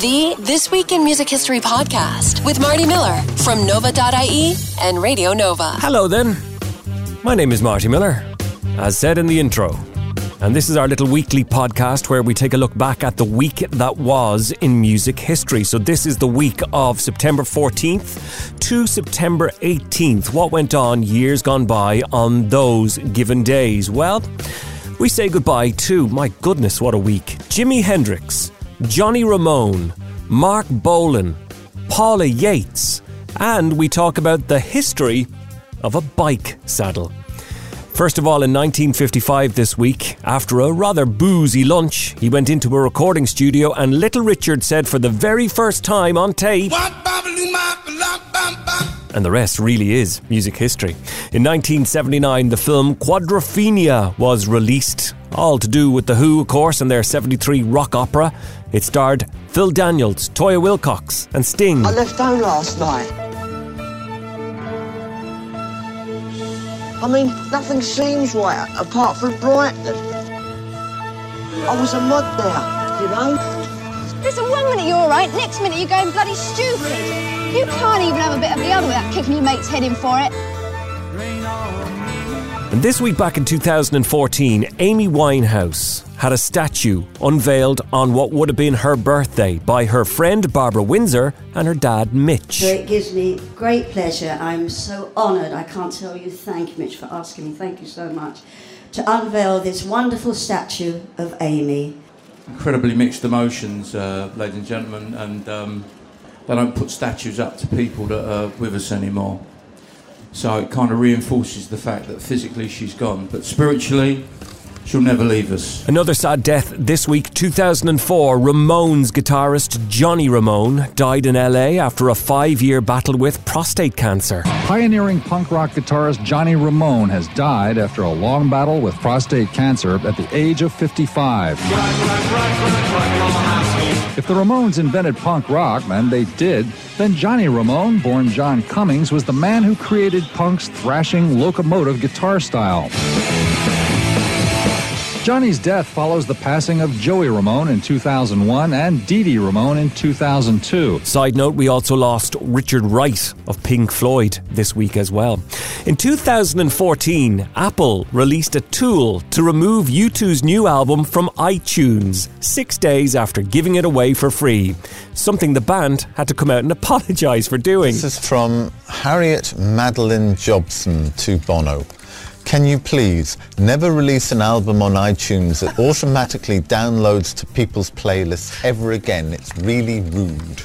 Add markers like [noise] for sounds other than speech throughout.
The This Week in Music History podcast with Marty Miller from Nova.ie and Radio Nova. Hello, then. My name is Marty Miller, as said in the intro. And this is our little weekly podcast where we take a look back at the week that was in music history. So, this is the week of September 14th to September 18th. What went on years gone by on those given days? Well, we say goodbye to, my goodness, what a week. Jimi Hendrix, Johnny Ramone, Marc Bolan, Paula Yates, and we talk about the history of a bike saddle. First of all, in 1955 this week, after a rather boozy lunch, he went into a recording studio and Little Richard said for the very first time on tape. And the rest really is music history. In 1979, the film Quadrophenia was released. All to do with The Who, of course, and their 73 rock opera. It starred Phil Daniels, Toyah Willcox, and Sting. I left home last night. I mean, nothing seems right apart from Brighton. I was a mud there, you know? Listen, one minute you're all right, next minute you're going bloody stupid. You can't even have a bit of the other without kicking your mate's head in for it. And this week back in 2014, Amy Winehouse had a statue unveiled on what would have been her birthday by her friend Barbara Windsor and her dad Mitch. So it gives me great pleasure. I'm so honoured. I can't tell you thank you, Mitch, for asking me. Thank you so much. To unveil this wonderful statue of Amy. Incredibly mixed emotions, uh, ladies and gentlemen, and um, they don't put statues up to people that are with us anymore. So it kind of reinforces the fact that physically she's gone, but spiritually, she'll never leave us. Another sad death this week 2004. Ramones guitarist Johnny Ramone died in LA after a five year battle with prostate cancer. Pioneering punk rock guitarist Johnny Ramone has died after a long battle with prostate cancer at the age of 55. If the Ramones invented punk rock, and they did, then Johnny Ramone, born John Cummings, was the man who created punk's thrashing locomotive guitar style. Johnny's death follows the passing of Joey Ramone in 2001 and Dee Dee Ramone in 2002. Side note, we also lost Richard Wright of Pink Floyd this week as well. In 2014, Apple released a tool to remove U2's new album from iTunes six days after giving it away for free. Something the band had to come out and [laughs] apologise for doing. This is from Harriet Madeline Jobson to Bono. Can you please never release an album on iTunes that automatically downloads to people's playlists ever again? It's really rude.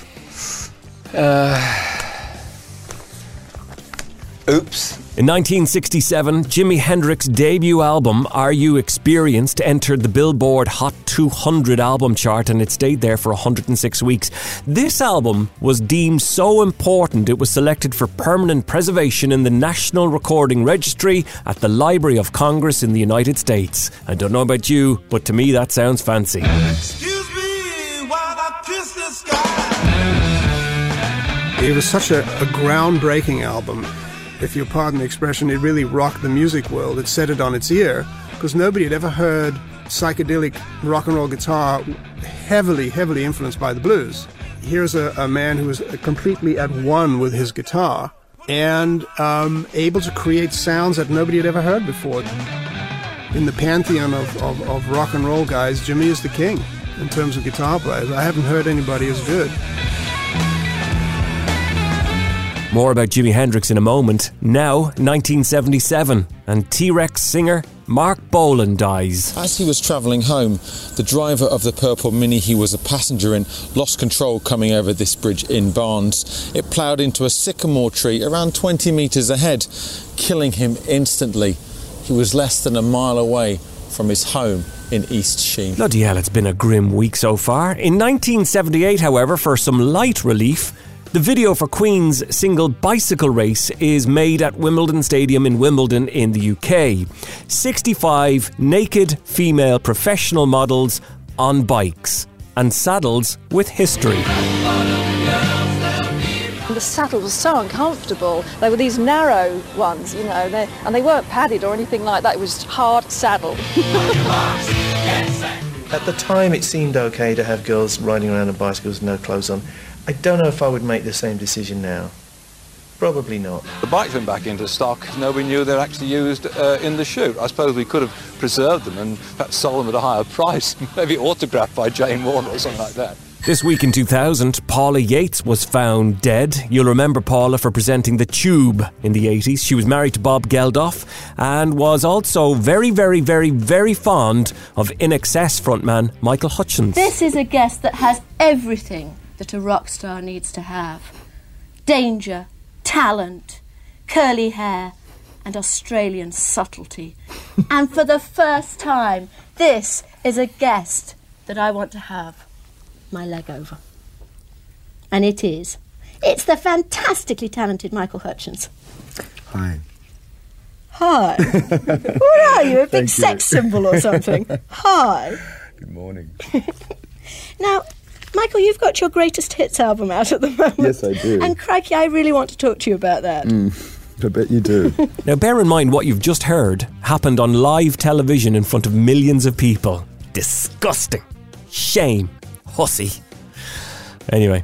Uh. Oops. In 1967, Jimi Hendrix's debut album, Are You Experienced, entered the Billboard Hot 200 album chart and it stayed there for 106 weeks. This album was deemed so important it was selected for permanent preservation in the National Recording Registry at the Library of Congress in the United States. I don't know about you, but to me that sounds fancy. It was such a, a groundbreaking album if you'll pardon the expression, it really rocked the music world. It set it on its ear because nobody had ever heard psychedelic rock and roll guitar heavily, heavily influenced by the blues. Here's a, a man who was completely at one with his guitar and um, able to create sounds that nobody had ever heard before. In the pantheon of, of, of rock and roll guys, Jimi is the king in terms of guitar players. I haven't heard anybody as good. More about Jimi Hendrix in a moment. Now, 1977, and T Rex singer Marc Bolan dies. As he was travelling home, the driver of the purple Mini he was a passenger in lost control coming over this bridge in Barnes. It ploughed into a sycamore tree around 20 metres ahead, killing him instantly. He was less than a mile away from his home in East Sheen. Bloody hell, it's been a grim week so far. In 1978, however, for some light relief, the video for Queen's single bicycle race is made at Wimbledon Stadium in Wimbledon in the UK. 65 naked female professional models on bikes and saddles with history. The saddle was so uncomfortable. They were these narrow ones, you know, they, and they weren't padded or anything like that. It was hard saddle. [laughs] At the time, it seemed okay to have girls riding around on bicycles with no clothes on. I don't know if I would make the same decision now. Probably not. The bikes went back into stock. Nobody knew they're actually used uh, in the shoot. I suppose we could have preserved them and perhaps sold them at a higher [laughs] price, maybe autographed by Jane Warner or something like that. This week in 2000, Paula Yates was found dead. You'll remember Paula for presenting The Tube in the 80s. She was married to Bob Geldof and was also very, very, very, very fond of INXS frontman Michael Hutchence. This is a guest that has everything that a rock star needs to have danger, talent, curly hair, and Australian subtlety. [laughs] and for the first time, this is a guest that I want to have my leg over. And it is. It's the fantastically talented Michael Hutchence. Hi. Hi. [laughs] what are you, a big sex symbol or something? [laughs] Hi. Good morning. Now, Michael, you've got your greatest hits album out at the moment. Yes, I do. And crikey, I really want to talk to you about that. Mm, I bet you do. [laughs] Now, bear in mind what you've just heard happened on live television in front of millions of people. Disgusting. Shame. Hussy. Anyway,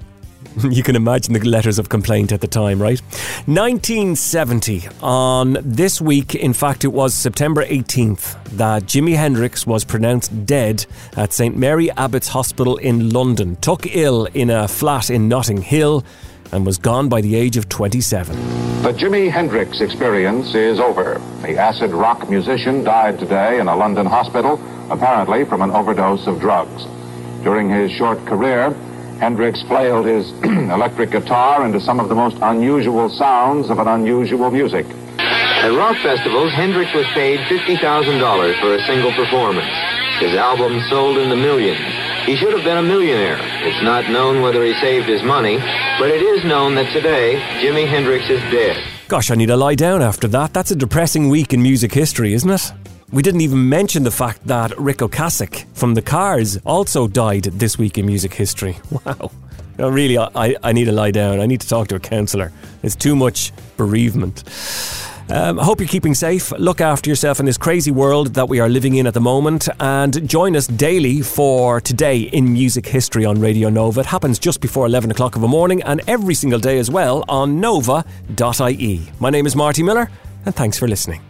[laughs] you can imagine the letters of complaint at the time, right? 1970, on this week, in fact, it was September 18th, that Jimi Hendrix was pronounced dead at St. Mary Abbots Hospital in London, took ill in a flat in Notting Hill, and was gone by the age of 27. The Jimi Hendrix experience is over. The acid rock musician died today in a London hospital, apparently from an overdose of drugs. During his short career, Hendrix flailed his [clears throat] electric guitar into some of the most unusual sounds of an unusual music. At rock festivals, Hendrix was paid $50,000 for a single performance. His album sold in the millions. He should have been a millionaire. It's not known whether he saved his money, but it is known that today, Jimi Hendrix is dead. Gosh, I need to lie down after that. That's a depressing week in music history, isn't it? We didn't even mention the fact that Ric Ocasek from The Cars also died this week in music history. [laughs] Wow. No, really, I, I need to lie down. I need to talk to a counsellor. It's too much bereavement. Um, I hope you're keeping safe. Look after yourself in this crazy world that we are living in at the moment. And join us daily for Today in Music History on Radio Nova. It happens just before 11 o'clock of a morning and every single day as well on nova.ie. My name is Marty Miller, and thanks for listening.